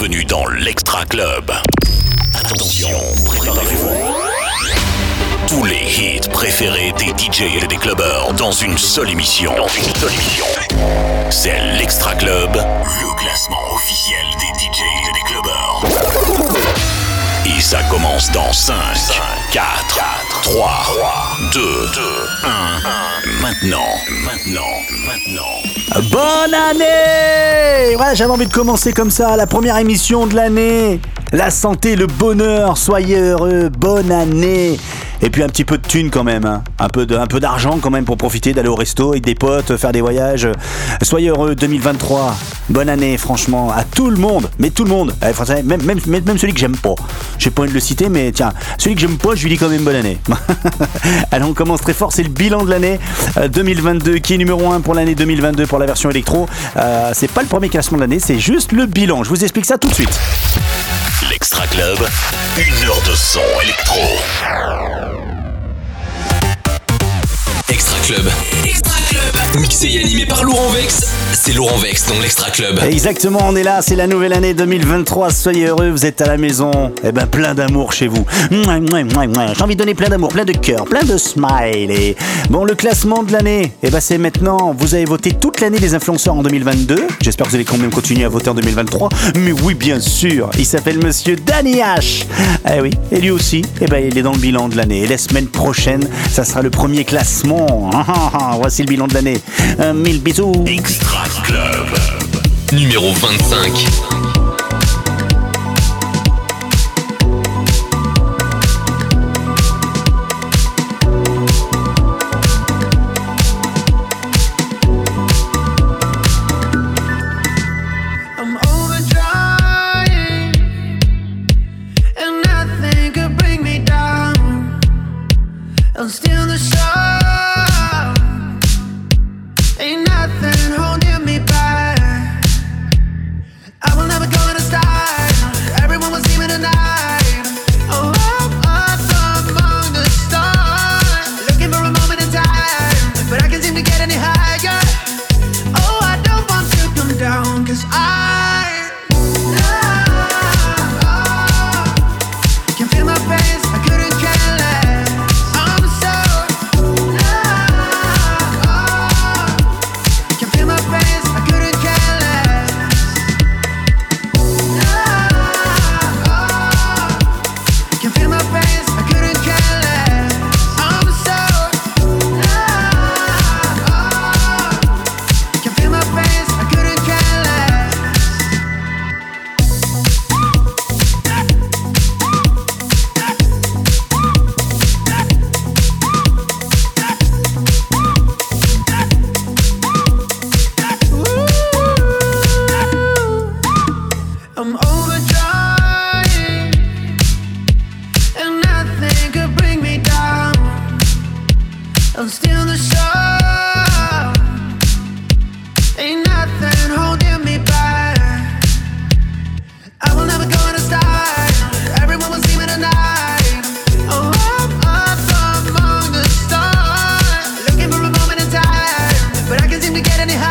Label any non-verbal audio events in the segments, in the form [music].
Bienvenue dans l'Extra Club. Attention, préparez-vous. Tous les hits préférés des DJ et des clubbers dans une seule émission. Dans une seule émission. C'est l'Extra Club, le classement officiel des DJ et des clubbers. Et ça commence dans 5, 4, 3, 2, 1. Maintenant, maintenant, maintenant. Bonne année Ouais, j'avais envie de commencer comme ça, la première émission de l'année. La santé, le bonheur, soyez heureux, bonne année et puis un petit peu de thunes quand même, hein. un peu d'argent quand même pour profiter d'aller au resto avec des potes, faire des voyages. Soyez heureux 2023. Bonne année franchement à tout le monde, mais tout le monde. Eh, même, même, même celui que j'aime pas. J'ai pas envie de le citer, mais tiens, celui que j'aime pas, je lui dis quand même bonne année. [laughs] Allez, on commence très fort. C'est le bilan de l'année 2022 euh, qui est numéro 1 pour l'année 2022 pour la version électro? Euh, c'est pas le premier classement de l'année, c'est juste le bilan. Je vous explique ça tout de suite. L'Extra Club, une heure de son électro. Extra Club. Mixé et animé par Laurent Vex. C'est Laurent Vex dans l'Extra Club. Exactement, on est là, c'est la nouvelle année 2023. Soyez heureux, vous êtes à la maison. Eh ben, plein d'amour chez vous. J'ai envie de donner plein d'amour, plein de cœur, plein de smile. Et bon, le classement de l'année, eh ben, c'est maintenant. Vous avez voté toute l'année des influenceurs en 2022. J'espère que vous allez quand même continuer à voter en 2023. Mais oui, bien sûr, il s'appelle Monsieur Danny H. Eh oui, et lui aussi, eh ben, il est dans le bilan de l'année. Et la semaine prochaine, ça sera le premier classement [laughs] Voici le bilan de l'année. mille bisous. Extra Club. Numéro 25. anyhow.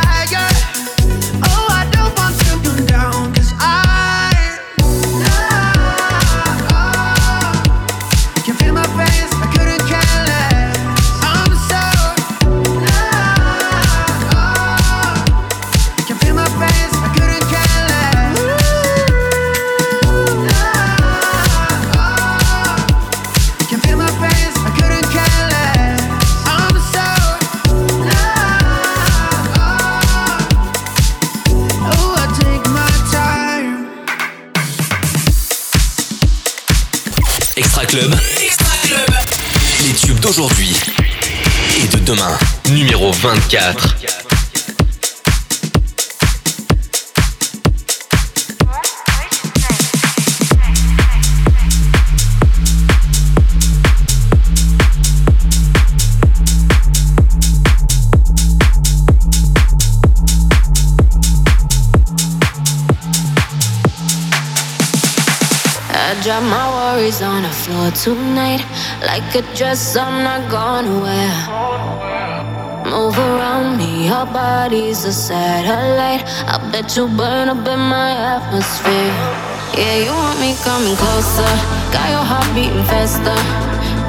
Numéro 24. I drop my worries on the floor tonight Like a dress I'm not gonna wear Move around me, your body's a satellite. I bet you burn up in my atmosphere. Yeah, you want me coming closer. Got your heart beating faster.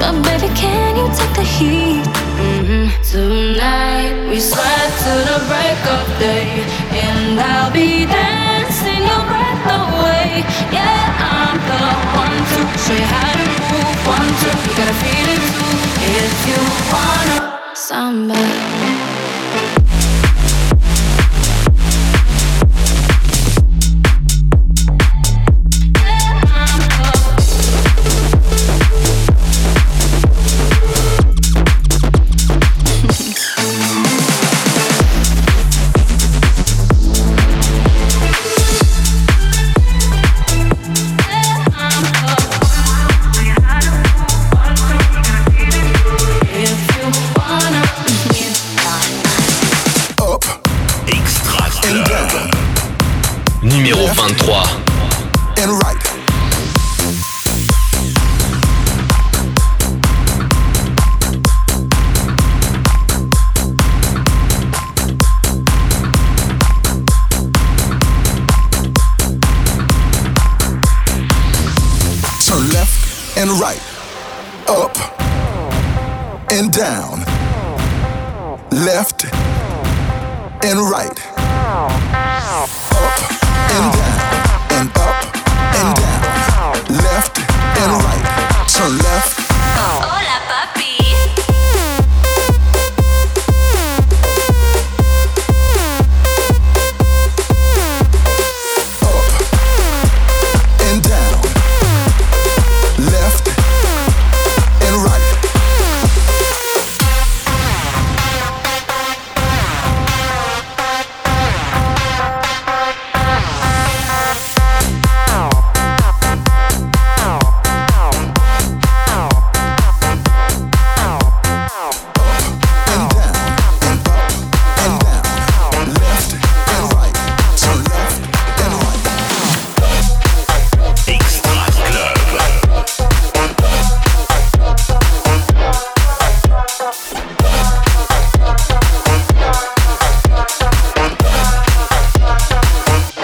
But baby, can you take the heat? Mm-hmm. Tonight we sweat to the break of day, and I'll be dancing your breath away. Yeah, I'm the one to show you how to move. One, two, you gotta feel it too. If you wanna samba.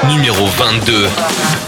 numéro 22.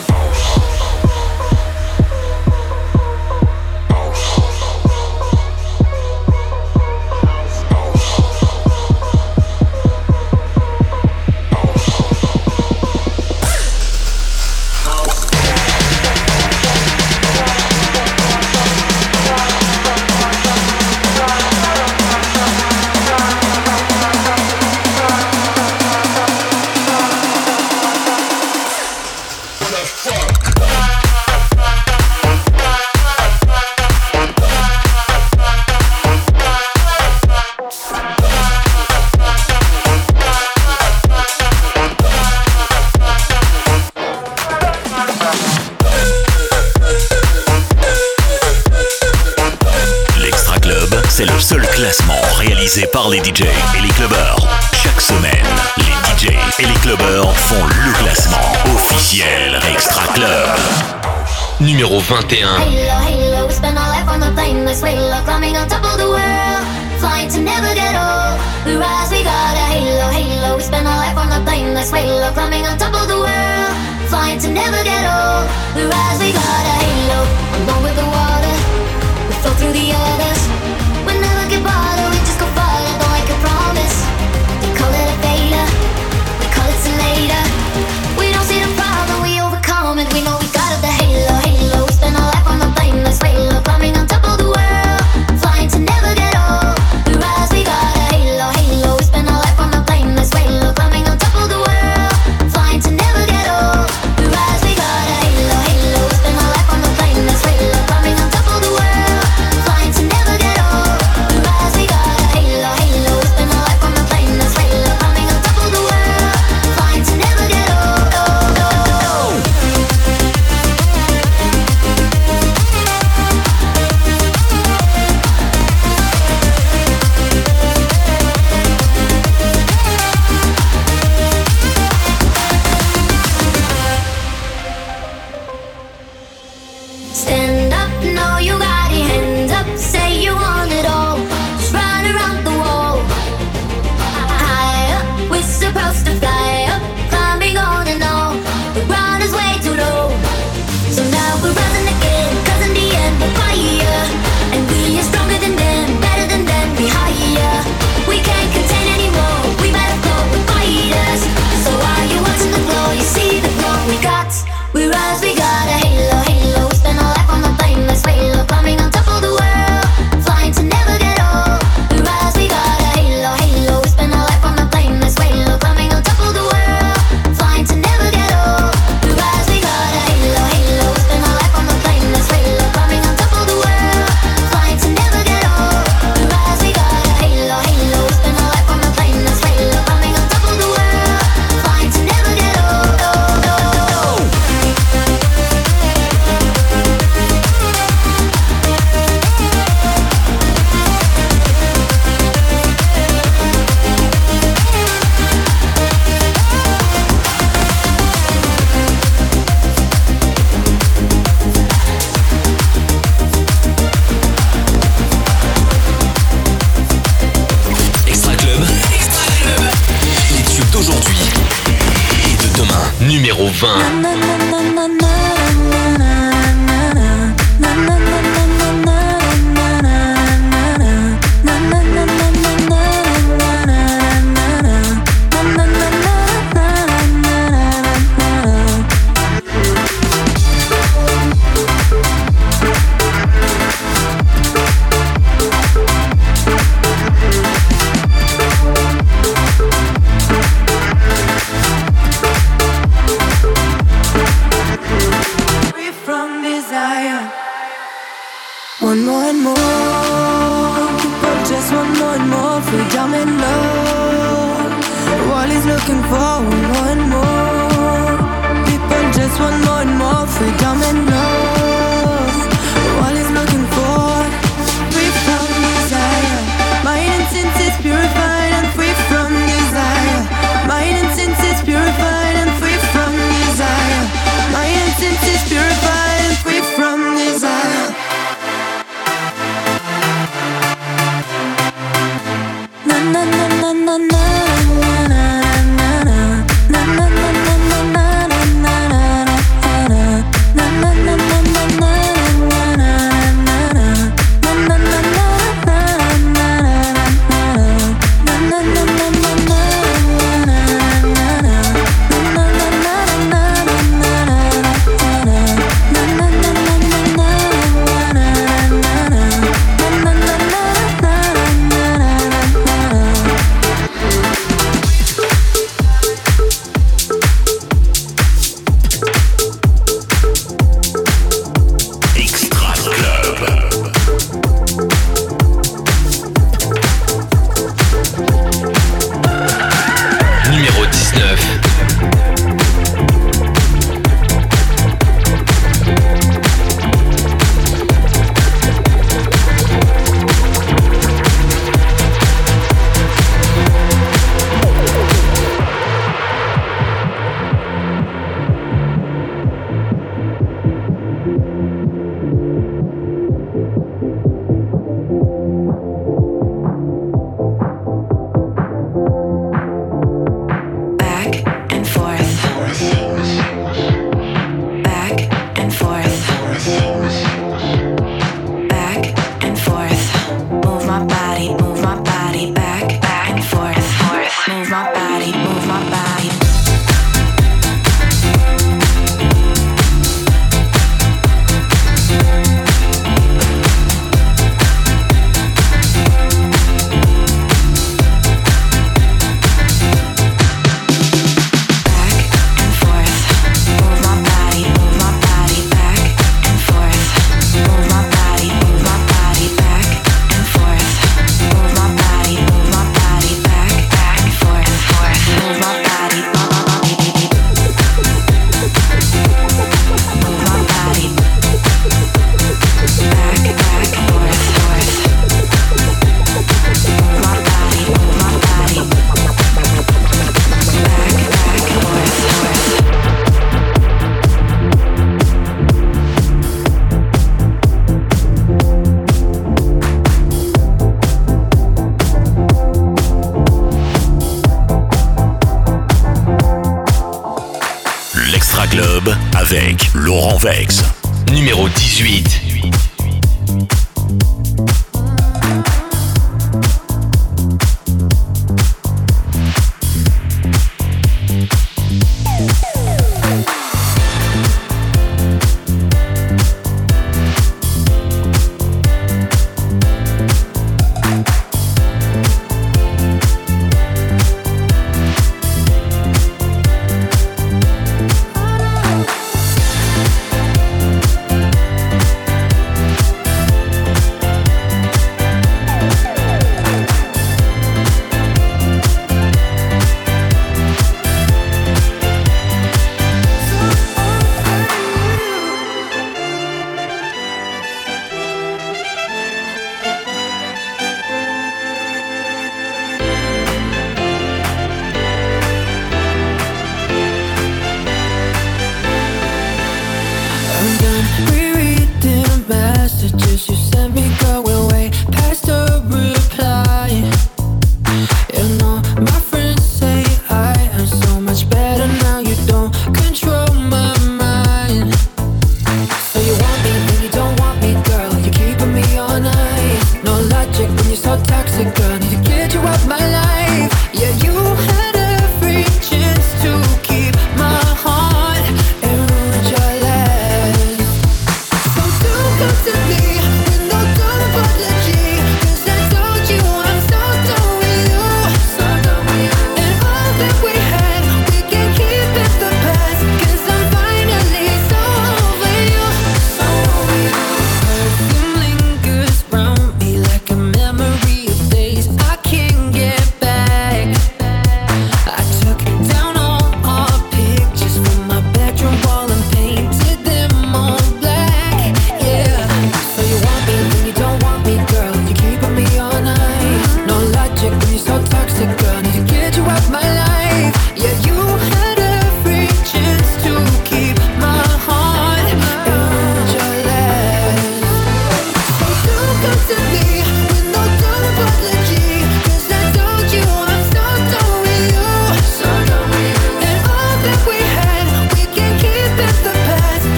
We rise. We got a halo. Halo. We spend our life on the plane. Let's wail. We're climbing on top of the world, flying to never get old. We rise. We got a halo. I'm going with the water. We fall through the other numéro 20. Everybody's looking for one more. People just want more and more freedom and love. Laurent Vex. Numéro 18.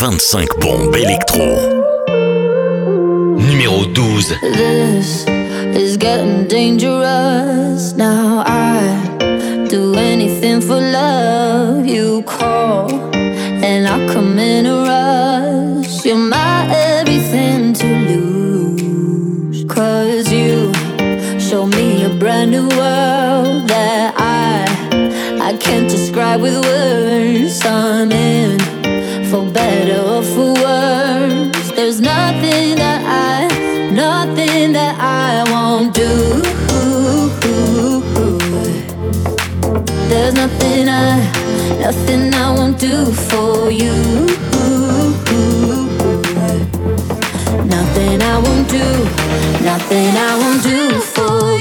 25 bombes électro. Numéro 12. This is getting dangerous. Now I do anything for love. You call and I come in a rush. You're my everything to lose. Cause you show me a brand new world that I I can't describe with words. I'm in for better or for worse. There's nothing that I, nothing that I won't do. There's nothing I, nothing I won't do for you. Nothing I won't do, nothing I won't do for you.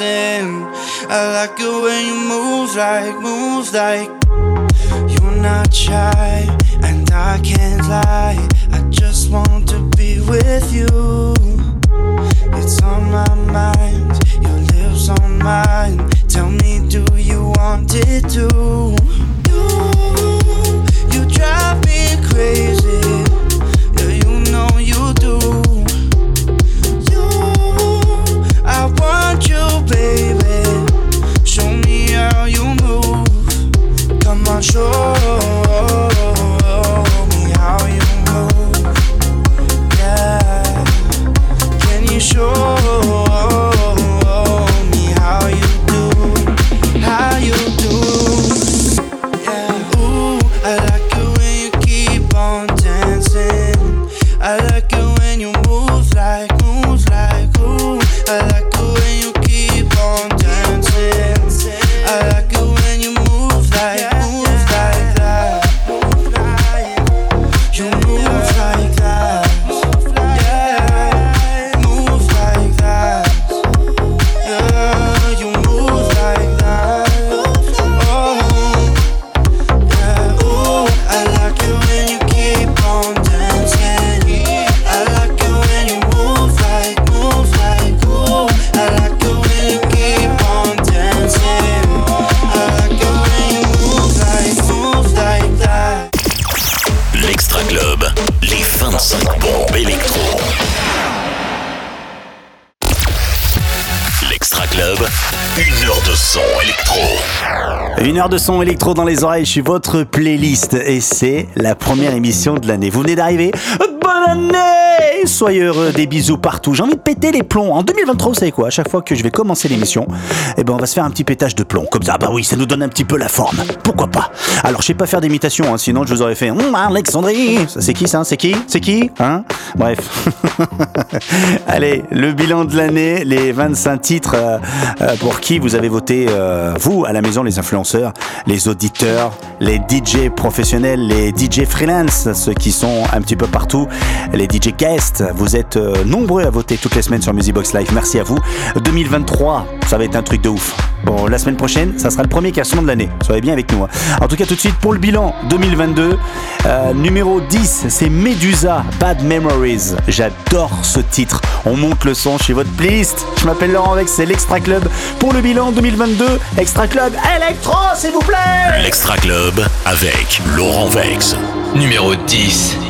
dancing. I like it when you move like, move like. You're not shy, and I can't lie. I just want to be with you. It's on my mind, your lips on mine. Tell me, do you want it too? You, you drive me crazy. soul de son électro. Dans les oreilles, je suis votre playlist. Et c'est la première émission de l'année. Vous venez d'arriver. Bonne année Soyez heureux, des bisous partout. J'ai envie de péter les plombs. En 2023, vous savez quoi? À chaque fois que je vais commencer l'émission, eh ben on va se faire un petit pétage de plomb. Comme ça, bah oui, ça nous donne un petit peu la forme. Pourquoi pas? Alors, je sais pas faire d'imitation, hein, sinon je vous aurais fait hum, Alexandrie. C'est qui ça? C'est qui? C'est qui? Hein? Bref. [laughs] Allez, le bilan de l'année, les 25 titres euh, euh, pour qui vous avez voté, euh, vous, à la maison, les influenceurs, les auditeurs, les DJ professionnels, les DJ freelance, ceux qui sont un petit peu partout, les DJ Vous êtes nombreux à voter toutes les semaines sur Music Live. Merci à vous. 2023, ça va être un truc de ouf. Bon, la semaine prochaine, ça sera le premier classement de l'année. Soyez bien avec nous. Hein. En tout cas, tout de suite pour le bilan 2022, numéro 10, c'est Medusa, Bad Memories. J'adore ce titre. On monte le son chez votre playlist. Je m'appelle Laurent Vex, c'est l'Extra Club pour le bilan 2022. Extra Club Electro, s'il vous plaît L'Extra Club avec Laurent Vex. Numéro 10.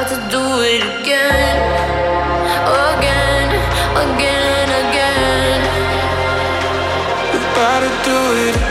Got to do it again, again, again, again. To do it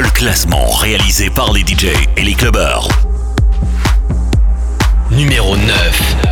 classement réalisé par les DJ et les clubbers. Numéro 9.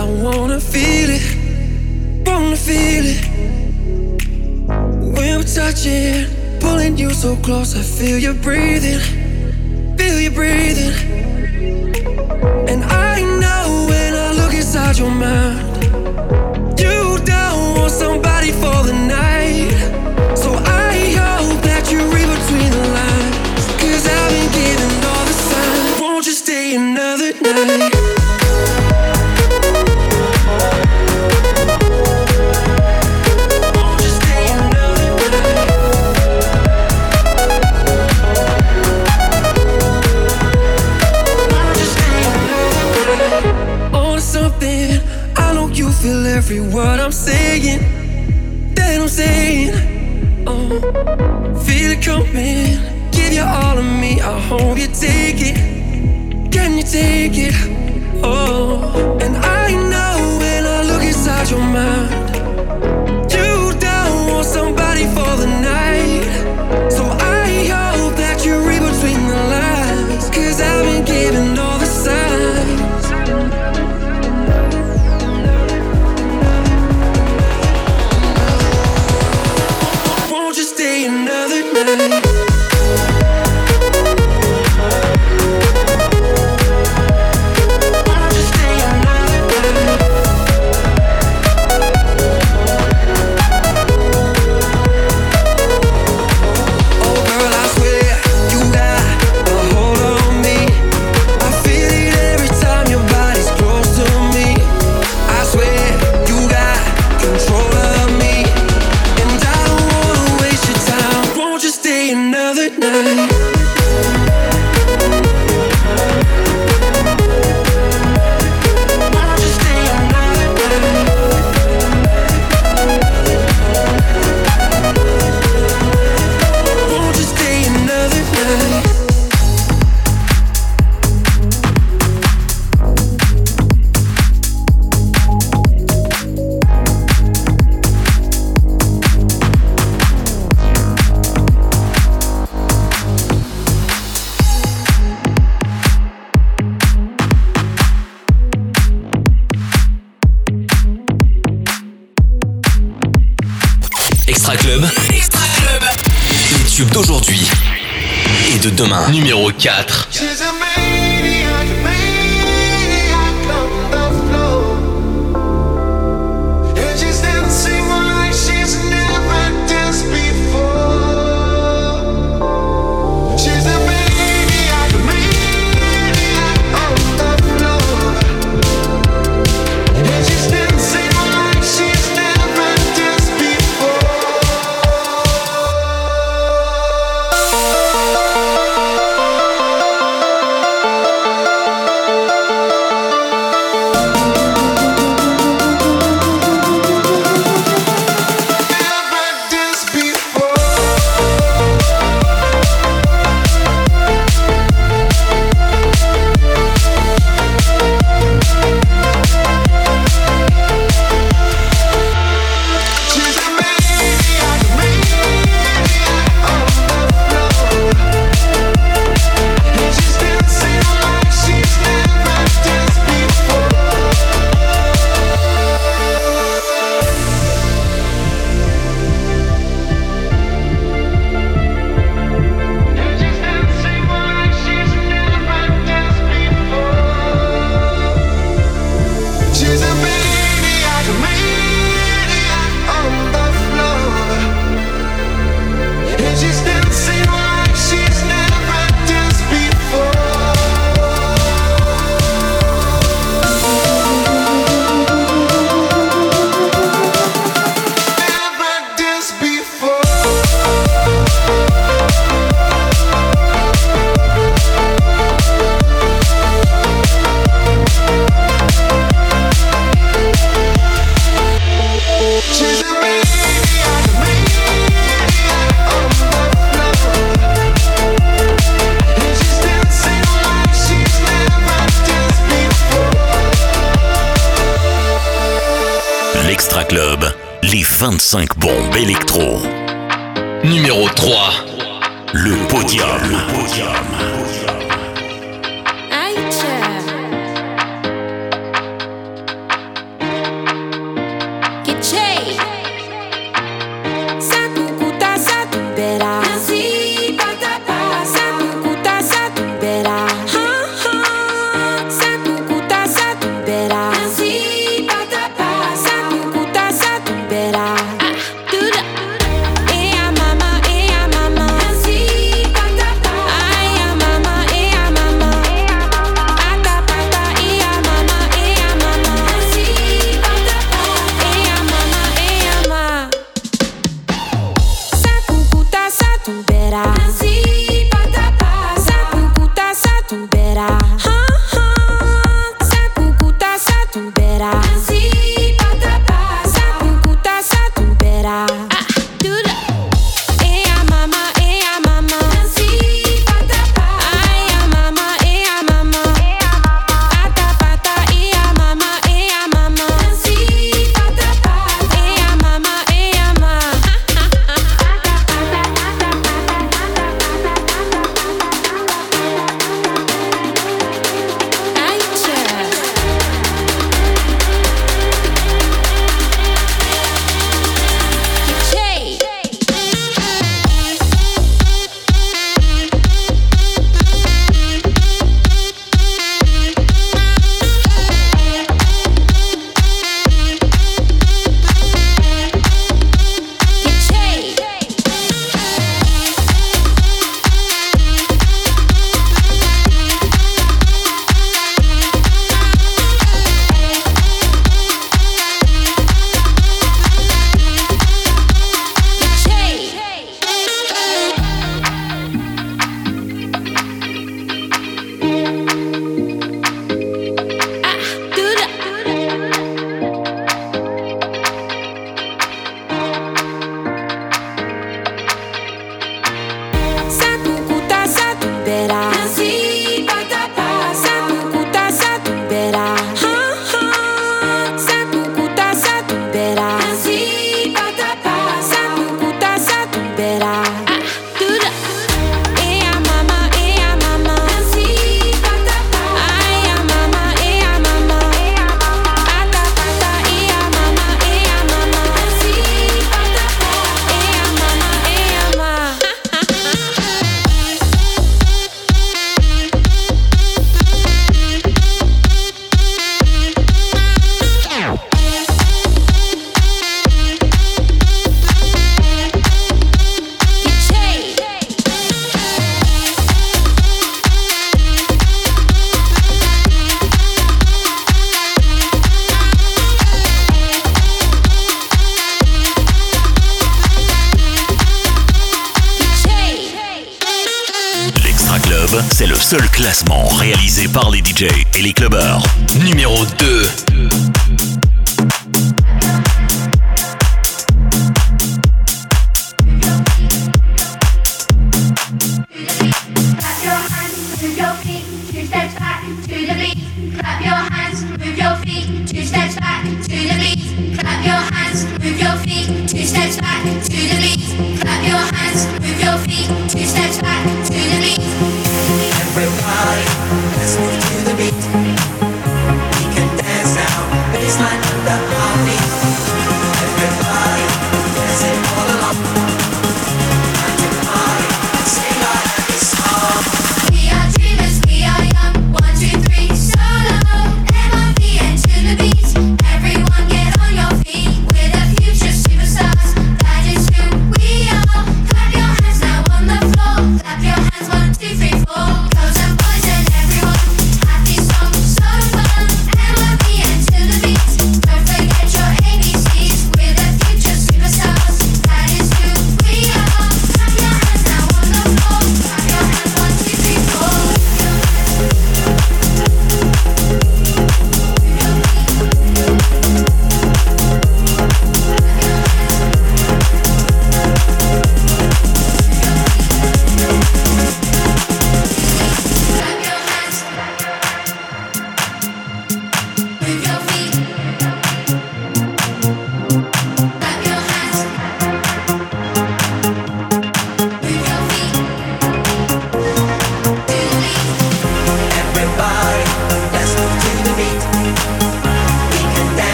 I wanna feel it, wanna feel it. When we're touching, pulling you so close, I feel you breathing, feel you breathing. And I know when I look inside your mind, you don't want somebody for the night. every word I'm saying that I'm saying. Oh, feel it coming. Give you all of me. I hope you take it. Can you take it? Oh, and I know when I look inside your mind.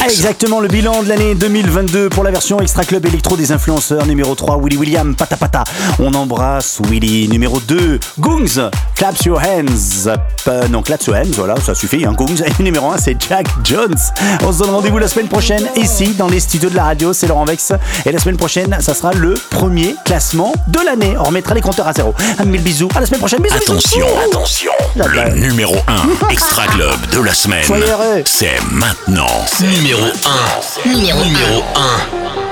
Ah, exactement, le bilan de l'année 2022 pour la version Extra Club Electro des influenceurs. Numéro 3, Willy William, patapata. On embrasse Willy. Numéro 2, Goons, claps your hands. Non, claps your hands, voilà, ça suffit, hein, Goons. Et numéro 1, c'est Jack Jones. On se donne rendez-vous la semaine prochaine, ici, dans les studios de la radio, c'est Laurent Vex. Et la semaine prochaine, ça sera le premier classement de l'année. On remettra les compteurs à zéro. Un mille bisous, à la semaine prochaine. Bisous, attention, bisous. attention, le numéro 1 Extra Club de la semaine, c'est maintenant. Numéro 1. Numéro 1.